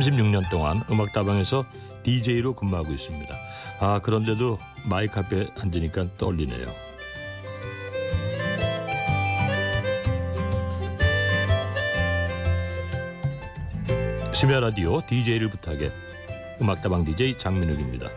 36년 동안 음악다방에서 DJ로 근무하고 있습니다. 아 그런데도 마이크 앞에 앉으니까 떨리네요. 심야 라디오 DJ를 부탁해 음악다방 DJ 장민욱입니다.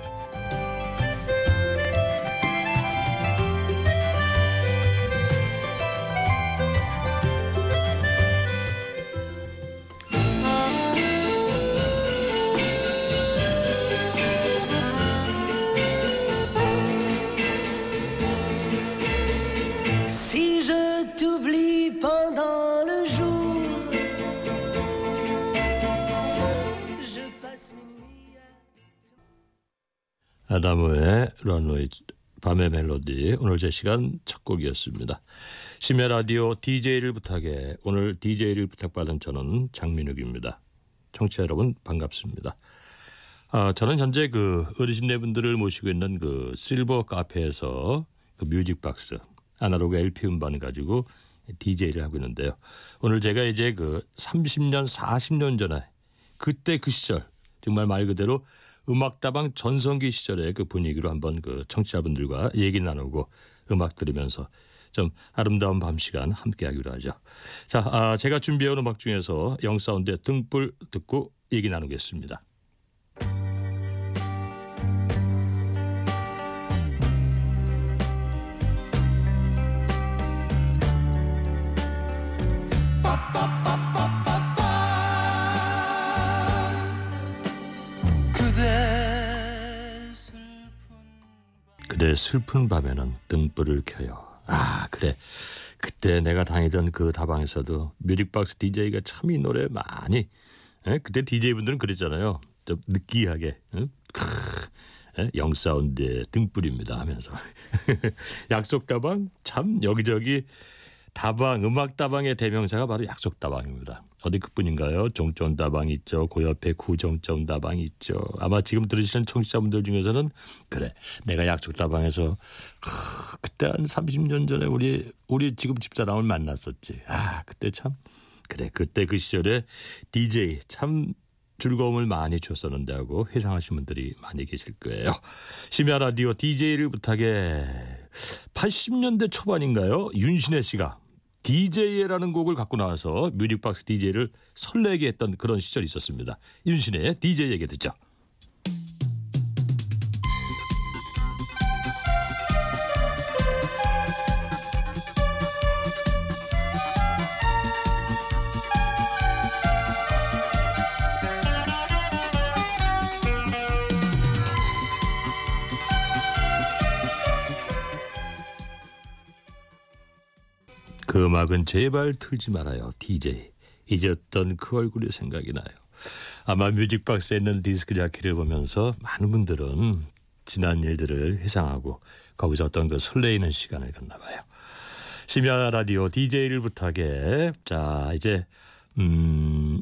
아다모의 런웨이 밤의 멜로디 오늘 제 시간 첫 곡이었습니다. 심야 라디오 DJ를 부탁해 오늘 DJ를 부탁받은 저는 장민욱입니다. 청취자 여러분 반갑습니다. 아, 저는 현재 그 어르신네 분들을 모시고 있는 그 실버 카페에서 그 뮤직박스 아날로그 LP 음반 가지고 DJ를 하고 있는데요. 오늘 제가 이제 그 30년 40년 전에 그때 그 시절 정말 말 그대로 음악다방 전성기 시절의 그 분위기로 한번 그 청취자분들과 얘기 나누고 음악 들으면서 좀 아름다운 밤 시간 함께 하기로 하죠. 자, 아, 제가 준비해온 음악 중에서 영사운드의 등불 듣고 얘기 나누겠습니다. 그래 슬픈 밤에는 등불을 켜요. 아 그래 그때 내가 다니던 그 다방에서도 뮤직박스 DJ가 참 이 노래 많이 에? 그때 DJ 분들은 그랬잖아요. 좀 느끼하게 응? 영사운드의 등불입니다 하면서 약속 다방 참 여기저기 다방 음악 다방의 대명사가 바로 약속 다방입니다. 어디 그뿐인가요? 종점 다방 있죠. 그 옆에 구정점 다방 있죠. 아마 지금 들으시는 청취자분들 중에서는 그래 내가 약속 다방에서 크, 그때 한 30년 전에 우리 우리 지금 집사람을 만났었지. 아 그때 참 그래 그때 그 시절에 DJ 참 즐거움을 많이 줬었는데 하고 회상하신 분들이 많이 계실 거예요. 심야 라디오 DJ를 부탁해 80년대 초반인가요? 윤신혜 씨가 DJ라는 곡을 갖고 나와서 뮤직박스 DJ를 설레게 했던 그런 시절이 있었습니다. 윤신혜의 DJ 얘기 듣죠. 음악은 제발 틀지 말아요. DJ. 잊었던 그 얼굴이 생각이 나요. 아마 뮤직박스에 있는 디스크 자키를 보면서 많은 분들은 지난 일들을 회상하고 거기서 어떤 그 설레이는 시간을 갖나 봐요. 심야 라디오 DJ를 부탁해. 자, 이제 음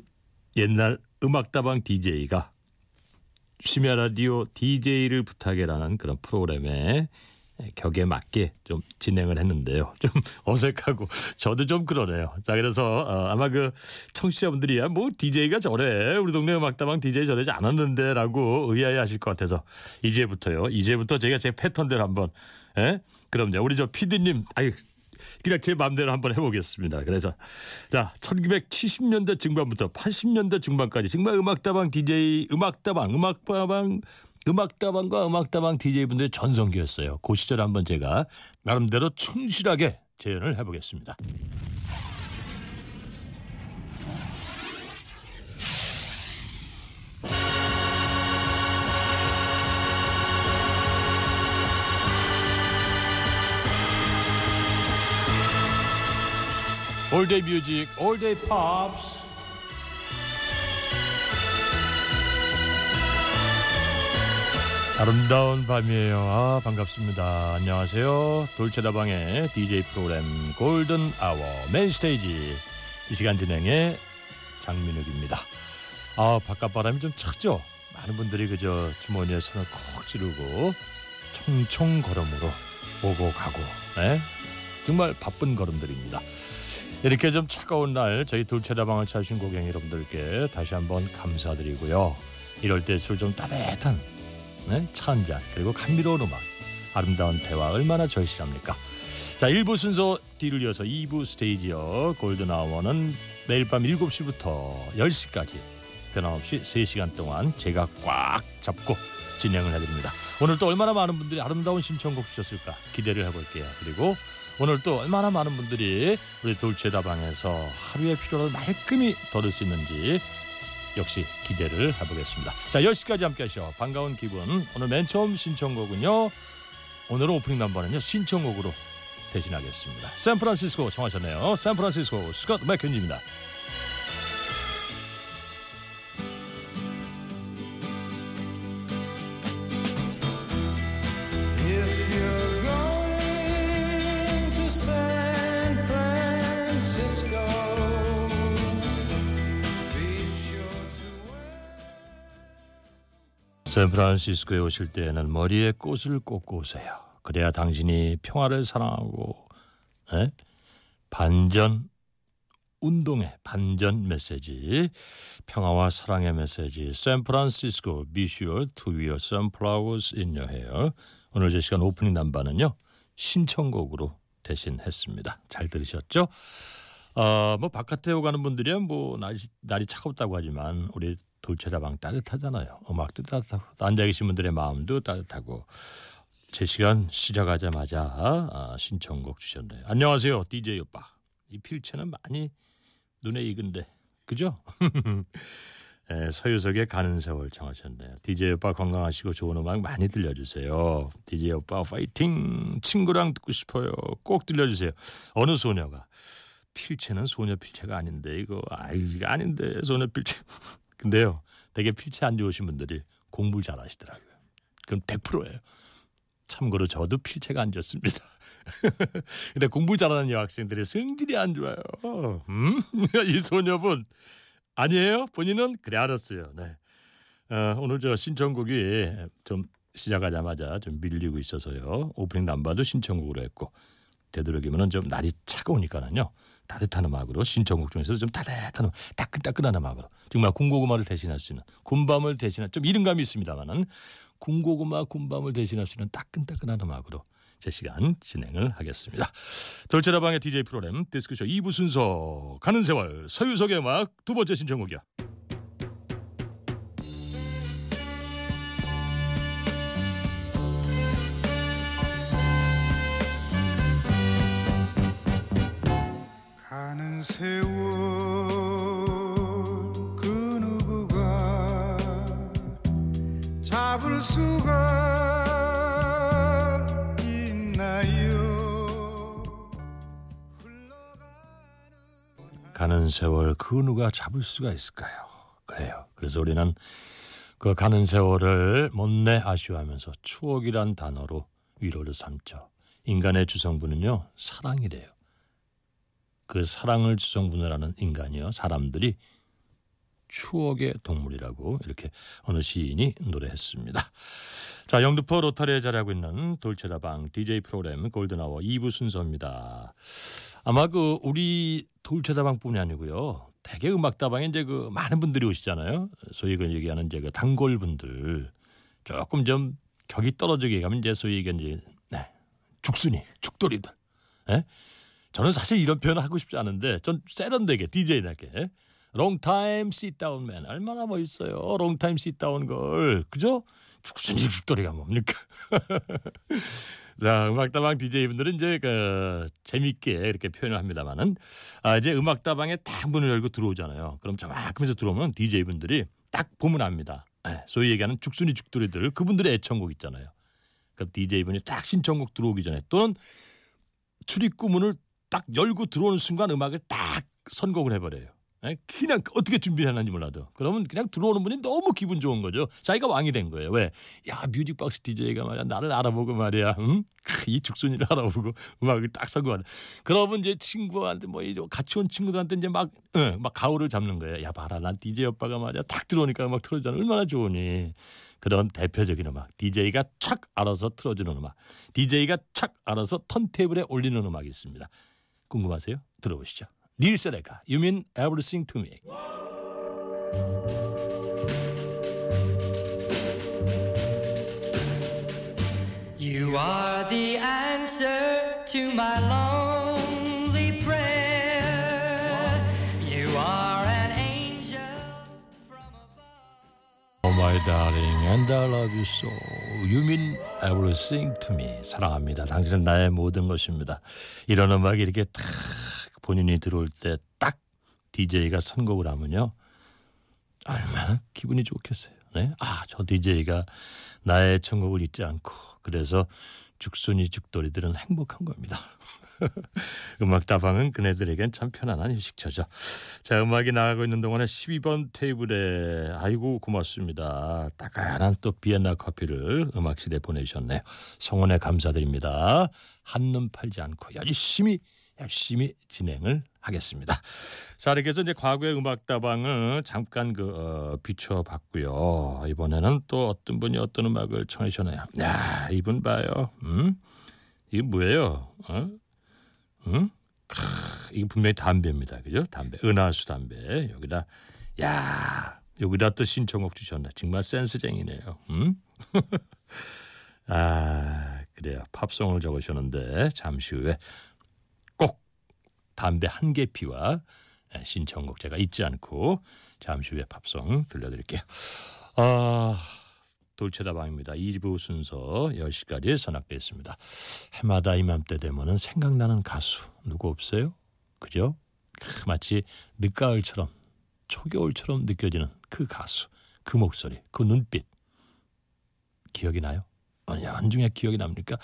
옛날 음악다방 DJ가 심야 라디오 DJ를 부탁해라는 그런 프로그램에 격에 맞게 좀 진행을 했는데요. 좀 어색하고 저도 좀 그러네요. 자 그래서 어, 아마 그 청취자분들이야 뭐 DJ가 저래 우리 동네 음악다방 DJ 저러지 않았는데라고 의아해하실 것 같아서 이제부터요. 이제부터 제가 제 패턴대로 한번 예? 그럼요. 우리 저 PD님 아유 그냥 제 마음대로 한번 해보겠습니다. 그래서 자 1970년대 중반부터 80년대 중반까지 정말 음악다방 DJ 음악다방 음악다방 음악다방과 음악다방 DJ분들의 전성기였어요. 그 시절 한번 제가 나름대로 충실하게 재연을 해보겠습니다. 올데이 뮤직, 올데이 팝스. 아름다운 밤이에요. 아 반갑습니다. 안녕하세요. 돌체다방의 DJ 프로그램 골든 아워 맨 스테이지 이 시간 진행의 장민욱입니다. 아 바깥 바람이 좀 차죠. 많은 분들이 그저 주머니에 손을 콕 찌르고 총총 걸음으로 오고 가고, 네? 정말 바쁜 걸음들입니다. 이렇게 좀 차가운 날 저희 돌체다방을 찾으신 고객 여러분들께 다시 한번 감사드리고요. 이럴 때일수록 좀 따뜻한 네? 차한 잔 그리고 감미로운 음악 아름다운 대화 얼마나 절실합니까? 자 1부 순서 뒤를 이어서 2부 스테이지요. 골든 아워는 매일 밤 7시부터 10시까지 변함없이 3시간 동안 제가 꽉 잡고 진행을 해드립니다. 오늘 또 얼마나 많은 분들이 아름다운 신청곡 주셨을까 기대를 해볼게요. 그리고 오늘 또 얼마나 많은 분들이 우리 돌체다방에서 하루의 피로를 말끔히 덜을 수 있는지 역시 기대를 해보겠습니다. 자 10시까지 함께 하시죠. 반가운 기분 오늘 맨 처음 신청곡은요. 오늘 오프닝 넘버는요. 신청곡으로 대신하겠습니다. 샌프란시스코 청하셨네요. 샌프란시스코 스콧 맥켄지입니다. 샌프란시스코에 오실 때에는 머리에 꽃을 꽂고 오세요. 그래야 당신이 평화를 사랑하고 에? 반전 운동의 반전 메시지 평화와 사랑의 메시지 샌프란시스코 Be sure to wear sunflowers in your hair 오늘 제 시간 오프닝 남반은요 신청곡으로 대신했습니다. 잘 들으셨죠? 어, 뭐 바깥에 오가는 분들이야 뭐 날이, 날이 차갑다고 하지만 우리 돌체다방 따뜻하잖아요. 음악도 따뜻하고 앉아 계신 분들의 마음도 따뜻하고 제 시간 시작하자마자 아, 신청곡 주셨네요. 안녕하세요, DJ 오빠. 이 필체는 많이 눈에 익은데 그죠? 예, 서유석의 가는 세월 청하셨네요. DJ 오빠 건강하시고 좋은 음악 많이 들려주세요. DJ 오빠 파이팅! 친구랑 듣고 싶어요. 꼭 들려주세요. 어느 소녀가 필체는 소녀 필체가 아닌데 이거 아 이게 아닌데 소녀 필체. 근데요, 되게 필체 안 좋으신 분들이 공부를 잘하시더라고요. 그건 100%예요. 참고로 저도 필체가 안 좋습니다. 근데 공부 잘하는 여학생들이 성질이 안 좋아요. 음? 이 소녀분 아니에요? 본인은 그래 알았어요. 네. 어, 오늘 저 신청곡이 좀 시작하자마자 좀 밀리고 있어서요. 오프닝 남바도 신청곡으로 했고 되도록이면은 좀 날이 차가우니까는요. 따뜻한 음악으로 신청곡 중에서 좀 따뜻한 음악, 따끈따끈한 음악으로 정말 군고구마를 대신할 수 있는 군밤을 대신할 좀 이른감이 있습니다만은 군고구마 군밤을 대신할 수 있는 따끈따끈한 음악으로 제 시간 진행을 하겠습니다. 돌체다방의 DJ 프로그램 디스크쇼 2부 순서 가는 세월 서유석의 음악 두 번째 신청곡이야. 세월 그 누가 잡을 수가 있을까요? 그래요. 그래서 우리는 그 가는 세월을 못내 아쉬워하면서 추억이란 단어로 위로를 삼죠. 인간의 주성분은요 사랑이래요. 그 사랑을 주성분으로 하는 인간이요 사람들이 추억의 동물이라고 이렇게 어느 시인이 노래했습니다. 자 영등포 로타리에 자리하고 있는 돌체다방 DJ 프로그램 골든아워 2부 순서입니다. 아마 그 우리 돌체다방뿐이 아니고요. 대개 음악다방에 이제 그 많은 분들이 오시잖아요. 소위 그 얘기하는 이제 그 단골분들 조금 좀 격이 떨어지게 가면 이제 소위 이게 이제 네, 죽순이 죽돌이들. 예? 저는 사실 이런 표현을 하고 싶지 않은데 전 세련되게 DJ답게 down man 얼마나 멋있어요. sit down 걸 그죠? 죽순이 죽돌이가 뭡니까? 자, 음악다방 DJ분들은 이제 그 재밌게 이렇게 표현을 합니다만은 아 이제 음악다방에 딱 문을 열고 들어오잖아요. 그럼 저만큼에서 들어오면 DJ분들이 딱 보면 압니다. 예, 소위 얘기하는 죽순이 죽돌이들 그분들의 애청곡 있잖아요. 그 DJ분이 딱 신청곡 들어오기 전에 또는 출입구 문을 딱 열고 들어오는 순간 음악을 딱 선곡을 해버려요. 예, 그냥 어떻게 준비해놨는지 몰라도 그러면 그냥 들어오는 분이 너무 기분 좋은 거죠. 자기가 왕이 된 거예요. 왜? 야 뮤직박스 DJ가 말이야 나를 알아보고 말이야. 응? 이 죽순이를 알아보고 음악을 딱 선곡하는. 그러면 이제 친구한테 뭐 같이 온 친구들한테 이제 막, 응, 막 가오를 잡는 거예요. 야 봐라 난 DJ 오빠가 말이야 딱 들어오니까 음악 틀어주잖아. 얼마나 좋으니. 그런 대표적인 음악 DJ가 착 알아서 틀어주는 음악 DJ가 착 알아서 턴테이블에 올리는 음악이 있습니다. 궁금하세요? 들어보시죠. 릴 세레가 You mean everything to me. You are the answer to my lonely prayer. You are an angel from above. Oh my darling and I love you so. You mean everything to me. 사랑합니다. 당신은 나의 모든 것입니다. 이런 음악이 이렇게 탁 본인이 들어올 때 딱 DJ가 선곡을 하면요. 얼마나 기분이 좋겠어요. 네? 아, 저 DJ가 나의 천곡을 잊지 않고 그래서 죽순이 죽돌이들은 행복한 겁니다. 음악 다방은 그네들에겐 참 편안한 휴식처죠. 자, 음악이 나가고 있는 동안에 12번 테이블에 아이고 고맙습니다. 따끈한 또 비엔나 커피를 음악실에 보내주셨네요. 성원에 감사드립니다. 한눈 팔지 않고 열심히 열심히 진행을 하겠습니다. 자, 이렇게 해서 이제 과거의 음악 다방을 잠깐 그 어, 비춰봤고요. 이번에는 또 어떤 분이 어떤 음악을 청해주셨나요? 야, 이분 봐요. 음? 이게 뭐예요? 어? 응? 크, 이게 분명히 담배입니다. 그죠? 담배. 은하수 담배. 여기다 야, 여기다 또 신청곡 주셨네. 정말 센스쟁이네요. 음? 아, 그래요. 팝송을 적으셨는데 잠시 후에 꼭 담배 한 개 피와 신청곡 제가 잊지 않고 잠시 후에 팝송 들려드릴게요. 아, 돌체다방입니다. 2부 순서 10시까지 선악되어 있습니다. 해마다 이맘때 되면은 생각나는 가수 누구 없어요? 그죠? 크, 마치 늦가을처럼 초겨울처럼 느껴지는 그 가수, 그 목소리, 그 눈빛 기억이 나요? 어느 한중에 기억이 납니까?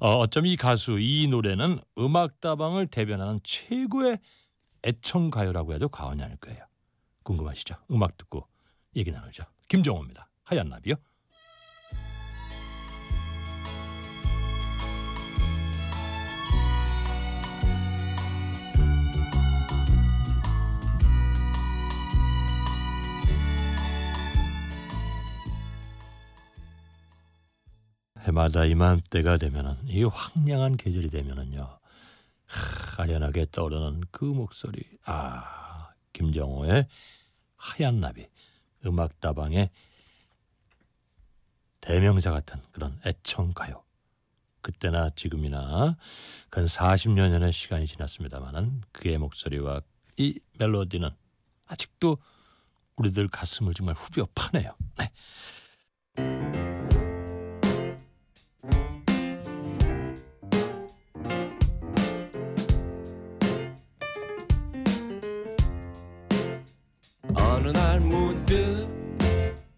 어, 어쩜 이 가수, 이 노래는 음악다방을 대변하는 최고의 애청가요라고 해도 과언이 아닐 거예요. 궁금하시죠? 음악 듣고 얘기 나누죠. 김정호입니다. 하얀 나비요. 해마다 이맘때가 되면은 이 황량한 계절이 되면은요 하, 아련하게 떠오르는 그 목소리 아 김정호의 하얀 나비 음악다방의 대명사 같은 그런 애청가요 그때나 지금이나 근 40여 년의 시간이 지났습니다마는 그의 목소리와 이 멜로디는 아직도 우리들 가슴을 정말 후벼 파네요. 네.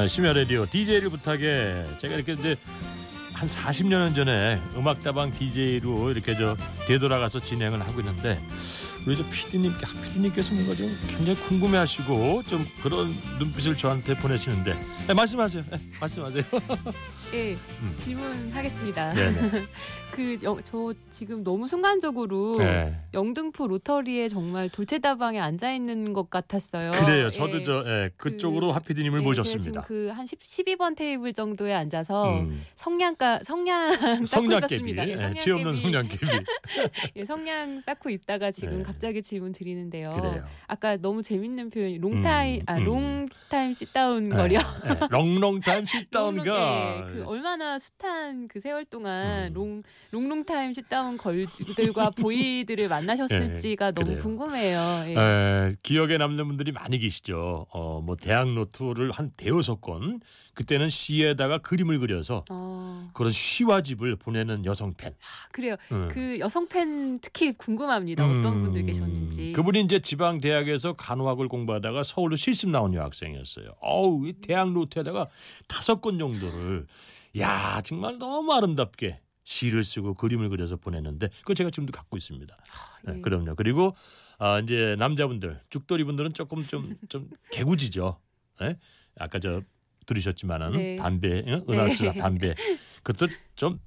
아, 심야 라디오 DJ를 부탁해. 제가 이렇게 이제 한 40년 전에 음악다방 DJ로 이렇게 저 되돌아가서 진행을 하고 있는데 우리 저 PD님, PD님께서 뭔가 좀 굉장히 궁금해하시고 좀 그런 눈빛을 저한테 보내시는데 네, 말씀하세요. 네, 말씀하세요. 예, 음. 질문하겠습니다. 네네. 그저 지금 너무 순간적으로 네. 영등포 로터리에 정말 돌체다방에 앉아 있는 것 같았어요. 그래요. 저도 예. 저 예, 그쪽으로 하피디님을 예, 모셨습니다. 그한 12번 테이블 정도에 앉아서 음. 성냥가 성냥 성냥개비. 예, 예, 지 없는 성냥개비. 성냥개비. 예, 성냥 쌓고 있다가 지금 네. 갑자기 질문 드리는데요. 그래요. 아까 너무 재밌는 표현이 long time 음, 아 음. long time sit down girl. 네, 네. long long time long long, girl. 예, 그 얼마나 숱한 그 세월 동안 음. 롱 롱롱타임 싯다운 걸들과 보이들을 만나셨을지가 예, 너무 그래요. 궁금해요. 예. 에, 기억에 남는 분들이 많이 계시죠. 어, 뭐 대학 노트를 한 대여섯 권 그때는 시에다가 그림을 그려서 어, 그런 시화집을 보내는 여성 팬. 그래요. 음. 그 여성 팬 특히 궁금합니다. 어떤 음, 분들 분들 계셨는지. 그분이 이제 지방 대학에서 간호학을 공부하다가 서울로 실습 나온 여학생이었어요. 어우, 이 대학 노트에다가 다섯 건 정도를 야 정말 너무 아름답게 시를 쓰고 그림을 그려서 보냈는데 그거 제가 지금도 갖고 있습니다. 네, 예. 그럼요. 그리고 아, 이제 남자분들 죽돌이 분들은 조금 좀좀 개구지죠. 예? 아까 저 들으셨지만은 네. 담배, 응? 은하수나 담배 그것도 좀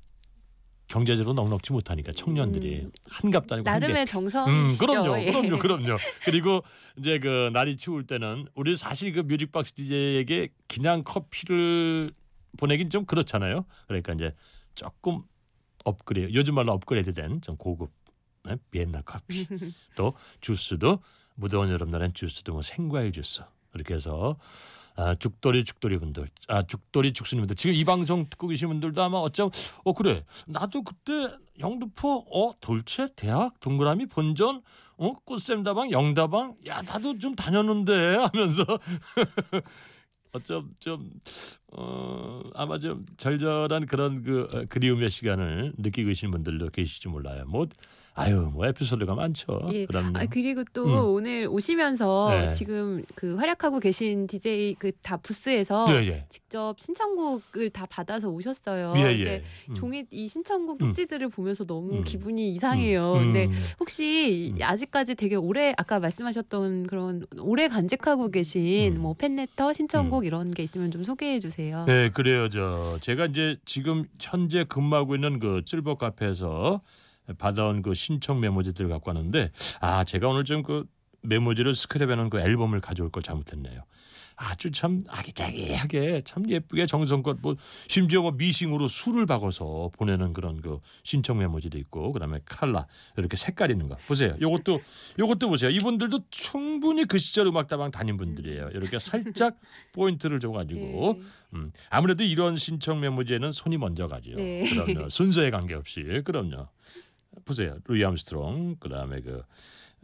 경제적으로 넉넉지 못하니까 청년들이 음, 한갑도 아니고 한 개. 나름의 음. 그럼요, 예. 그럼요, 그럼요. 그리고 이제 그 날이 추울 때는 우리 사실 그 뮤직박스 DJ에게 그냥 커피를 보내긴 좀 그렇잖아요. 그러니까 이제 조금 업그레이드, 요즘 말로 업그레이드된 좀 고급 네? 비엔나 커피, 또 주스도 무더운 여름날엔 주스도 뭐 생과일 주스 이렇게 해서 아, 죽돌이 죽돌이 분들, 아 죽돌이 죽순이분들. 지금 이 방송 듣고 계신 분들도 아마 어쩜 어 그래. 나도 그때 영등포 어 돌체 대학 동그라미 본전 어 꽃샘다방 영다방. 야 나도 좀 다녔는데 하면서. 어쩜 좀 어 아마 좀 절절한 그런 그 어, 그리움의 시간을 느끼고 계신 분들도 계실지 몰라요. 뭐 아유 뭐 에피소드가 많죠. 예. 그럼요. 아, 그리고 또 음. 오늘 오시면서 네. 지금 그 활약하고 계신 DJ 그 다 부스에서 예 예. 직접 신청곡을 다 받아서 오셨어요. 예 근데 예. 음. 종이 이 신청곡 음. 쪽지들을 보면서 너무 음. 기분이 이상해요. 음. 근데 음. 혹시 음. 아직까지 되게 오래 아까 말씀하셨던 그런 오래 간직하고 계신 음. 뭐 팬레터 신청곡 이런 게 있으면 좀 소개해 주세요. 네, 그래요. 저 제가 이제 지금 현재 근무하고 있는 그 찔버 카페에서 받아온 그 신청 메모지들을 갖고 왔는데 아 제가 오늘 좀 그 메모지를 스크랩해놓은 그 앨범을 가져올 걸 잘못했네요. 아주 참 아기자기하게 참 예쁘게 정성껏 뭐 심지어 뭐 미싱으로 수를 박아서 보내는 그런 그 신청 메모지도 있고 그다음에 칼라 이렇게 색깔 있는 거 보세요. 요것도 요것도 보세요. 이분들도 충분히 그 시절 음악다방 다닌 분들이에요. 이렇게 살짝 포인트를 줘 가지고 네. 음, 아무래도 이런 신청 메모지에는 손이 먼저 가죠. 네. 그럼요. 순서에 관계없이 그럼요. 보세요. 루이 암스트롱 그다음에 그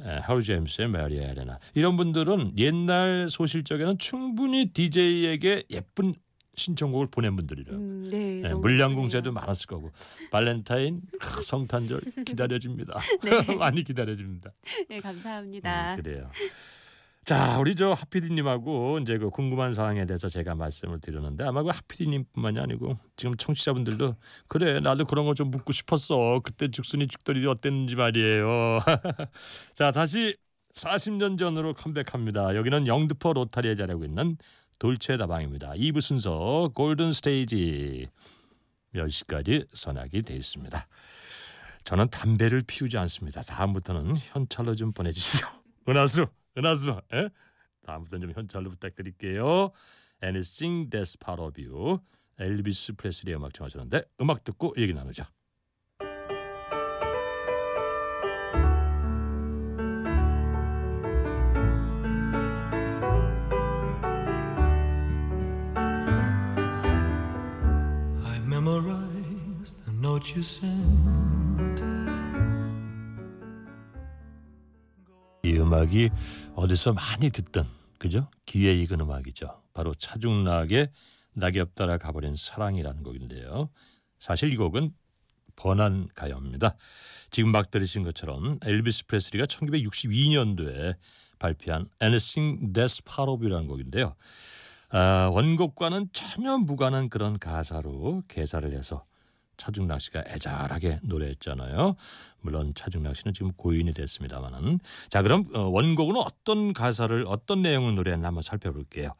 에, 하루 제임스의 메리 에레나 이런 분들은 옛날 소실적에는 충분히 DJ에게 예쁜 신청곡을 보낸 분들이래요. 음, 네. 예, 너무 물량공세도 좋네요. 많았을 거고 발렌타인 크, 성탄절 기다려집니다. 네. 많이 기다려집니다. 네, 감사합니다. 음, 그래요. 자, 우리 저 하피디님하고 이제 그 궁금한 사항에 대해서 제가 말씀을 드렸는데 아마 그 하피디님뿐만이 아니고 지금 청취자분들도 그래 나도 그런 거 좀 묻고 싶었어. 그때 죽순이 죽돌이 어땠는지 말이에요. 자, 다시 40년 전으로 컴백합니다. 여기는 영등포 로타리에 자리하고 있는 돌체 다방입니다. 2부 순서 골든 스테이지 10시까지 선약이 돼 있습니다. 저는 담배를 피우지 않습니다. 다음부터는 현찰로 좀 보내주십시오. 은하수, 은하수, 에? 다음부터는 좀 현찰로 부탁드릴게요. Anything that's part of you. 엘비스 프레슬리의 음악 청하셨는데 음악 듣고 얘기 note you sent. 음악이 어디서 많이 듣던 그죠? 귀에 익은 음악이죠. 바로 차중락의 낙엽 따라 가버린 사랑이라는 곡인데요. 사실 이 곡은 번안 가요입니다. 지금 막 들으신 것처럼 엘비스 프레슬리가 1962년도에 발표한 Anything That's Part of You라는 곡인데요. 아, 원곡과는 전혀 무관한 그런 가사로 개사를 해서 차중락 씨가 애절하게 노래했잖아요. 물론 차중락 씨는 지금 고인이 됐습니다만은 자 그럼 어, 원곡은 어떤 가사를 어떤 내용을 노래했나 한번 살펴볼게요.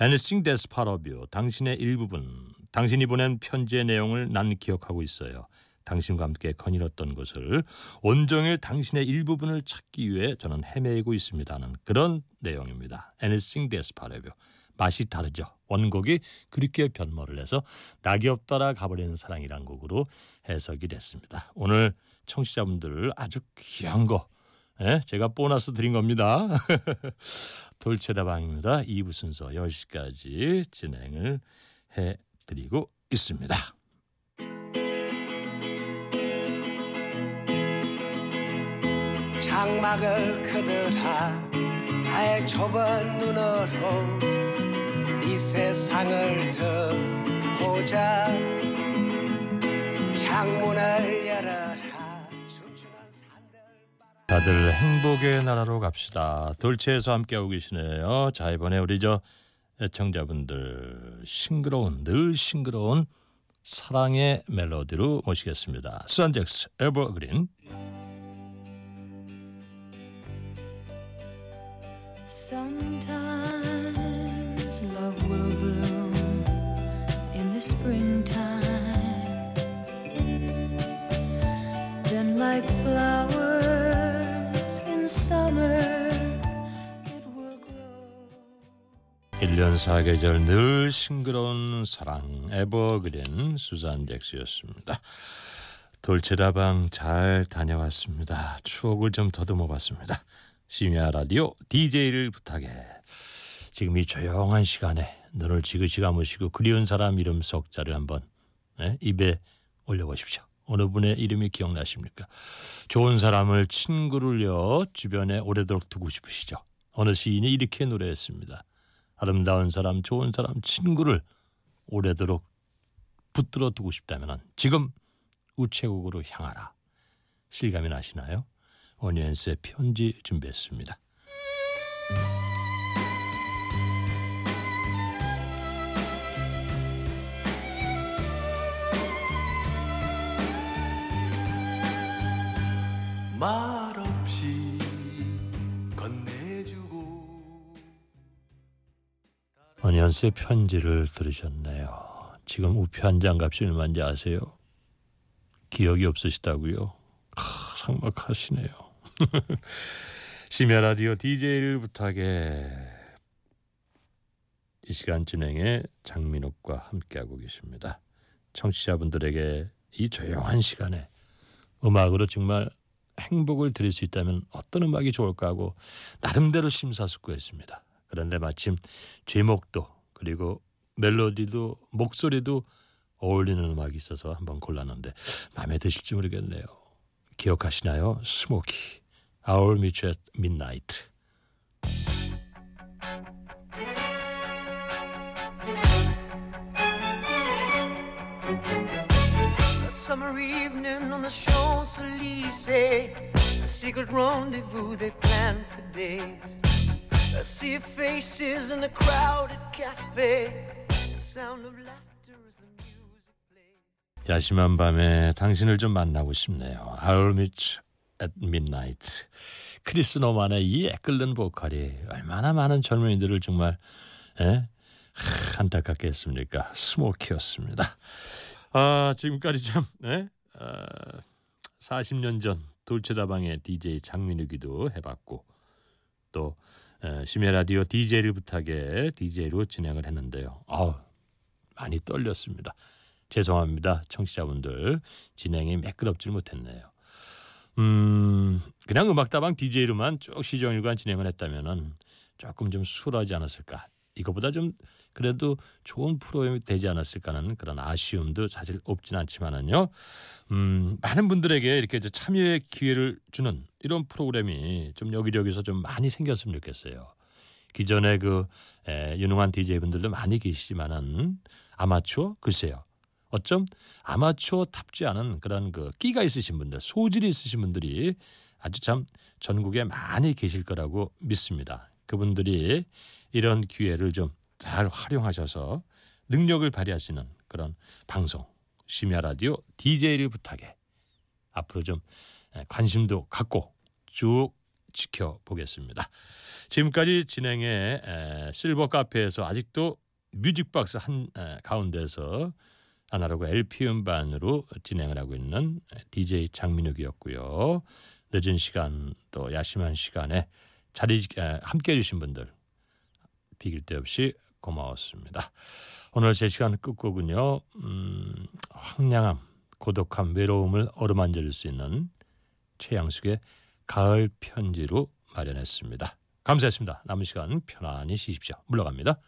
Anything that's part of you. 당신의 일부분. 당신이 보낸 편지의 내용을 난 기억하고 있어요. 당신과 함께 거닐었던 것을 온종일 당신의 일부분을 찾기 위해 저는 헤매고 있습니다는 그런 내용입니다. Anything that's part of you. 맛이 다르죠. 원곡이 그렇게 변모를 해서 낙엽 따라 가버리는 사랑이란 곡으로 해석이 됐습니다. 오늘 청취자분들 아주 귀한 거 예? 제가 보너스 드린 겁니다. 돌체다방입니다. 2부 순서 10시까지 진행을 해드리고 있습니다. 장막을 그들아 나의 좁은 눈으로 이 세상을 더 보자 창문을 열어라 춤추는 산들 다들 행복의 나라로 갑시다. 돌체에서 함께하고 계시네요. 자 이번에 우리 저 애청자분들 싱그러운 늘 싱그러운 사랑의 멜로디로 모시겠습니다. 수완잭스 에버그린 Sometimes 1년 사계절 늘 싱그러운 사랑 에버그린 수잔 잭스였습니다. 돌체다방 잘 다녀왔습니다. 추억을 좀 더듬어 봤습니다. 심야 라디오 DJ를 부탁해. 지금 이 조용한 시간에 눈을 지그시 감으시고 그리운 사람 이름 석자를 한번 예? 입에 올려보십시오. 어느 분의 이름이 기억나십니까? 좋은 사람을 친구를요 주변에 오래도록 두고 싶으시죠? 어느 시인이 이렇게 노래했습니다. 아름다운 사람, 좋은 사람, 친구를 오래도록 붙들어 두고 싶다면 지금 우체국으로 향하라. 실감이 나시나요? 오니언스의 편지 준비했습니다. 말 오니언스의 편지를 들으셨네요. 지금 우표 한장 값이 얼마인지 아세요? 기억이 없으시다고요? 아, 상막하시네요. 심야 라디오 DJ를 부탁해 이 시간 진행에 장민옥과 함께하고 계십니다. 청취자분들에게 이 조용한 시간에 음악으로 정말 행복을 드릴 수 있다면 어떤 음악이 좋을까 하고 나름대로 심사숙고했습니다. 그런데 마침 제목도 그리고 멜로디도 목소리도 어울리는 음악이 있어서 한번 골랐는데 마음에 드실지 모르겠네요. 기억하시나요? 스모키 Our Meet at Midnight. A sea of faces in a crowded cafe, the sound of laughter as the music plays. 야심한 밤에 당신을 좀 만나고 싶네요. I'll meet at midnight. 크리스 노만의 이 애끓는 보컬이 얼마나 많은 젊은이들을 정말 에? 하, 안타깝게 했습니까? 스모키였습니다. 아 지금까지 참 에? 아, 40년 전 돌체다방의 DJ 장민욱이도 해봤고 또 에, 심야 라디오 DJ를 부탁해 DJ로 진행을 했는데요. 아우 많이 떨렸습니다. 죄송합니다. 청취자분들 진행이 매끄럽질 못했네요. 음 그냥 음악다방 DJ로만 쭉 시정일관 진행을 했다면은 조금 좀 수월하지 않았을까. 이거보다 좀 그래도 좋은 프로그램이 되지 않았을까는 그런 아쉬움도 사실 없진 않지만은요. 음 많은 분들에게 이렇게 참여의 기회를 주는 이런 프로그램이 좀 여기저기서 좀 많이 생겼으면 좋겠어요. 기존에 그 에, 유능한 DJ 분들도 많이 계시지만은 아마추어 글쎄요. 어쩜 아마추어답지 않은 그런 그 끼가 있으신 분들, 소질이 있으신 분들이 아주 참 전국에 많이 계실 거라고 믿습니다. 그분들이 이런 기회를 좀 잘 활용하셔서 능력을 발휘하시는 그런 방송 심야 라디오 DJ를 부탁해 앞으로 좀 관심도 갖고 쭉 지켜보겠습니다. 지금까지 진행해 에, 실버 카페에서 아직도 뮤직박스 한 에, 가운데서 아날로그 LP 음반으로 진행을 하고 있는 DJ 장민욱이었고요. 늦은 시간 또 야심한 시간에 자리 에, 함께 해주신 분들 비길 데 없이 고마웠습니다. 오늘 제 시간 끝곡은요. 음, 황량함, 고독함, 외로움을 어루만져 줄수 있는 최양숙의 가을 편지로 마련했습니다. 감사했습니다. 남은 시간 편안히 쉬십시오. 물러갑니다.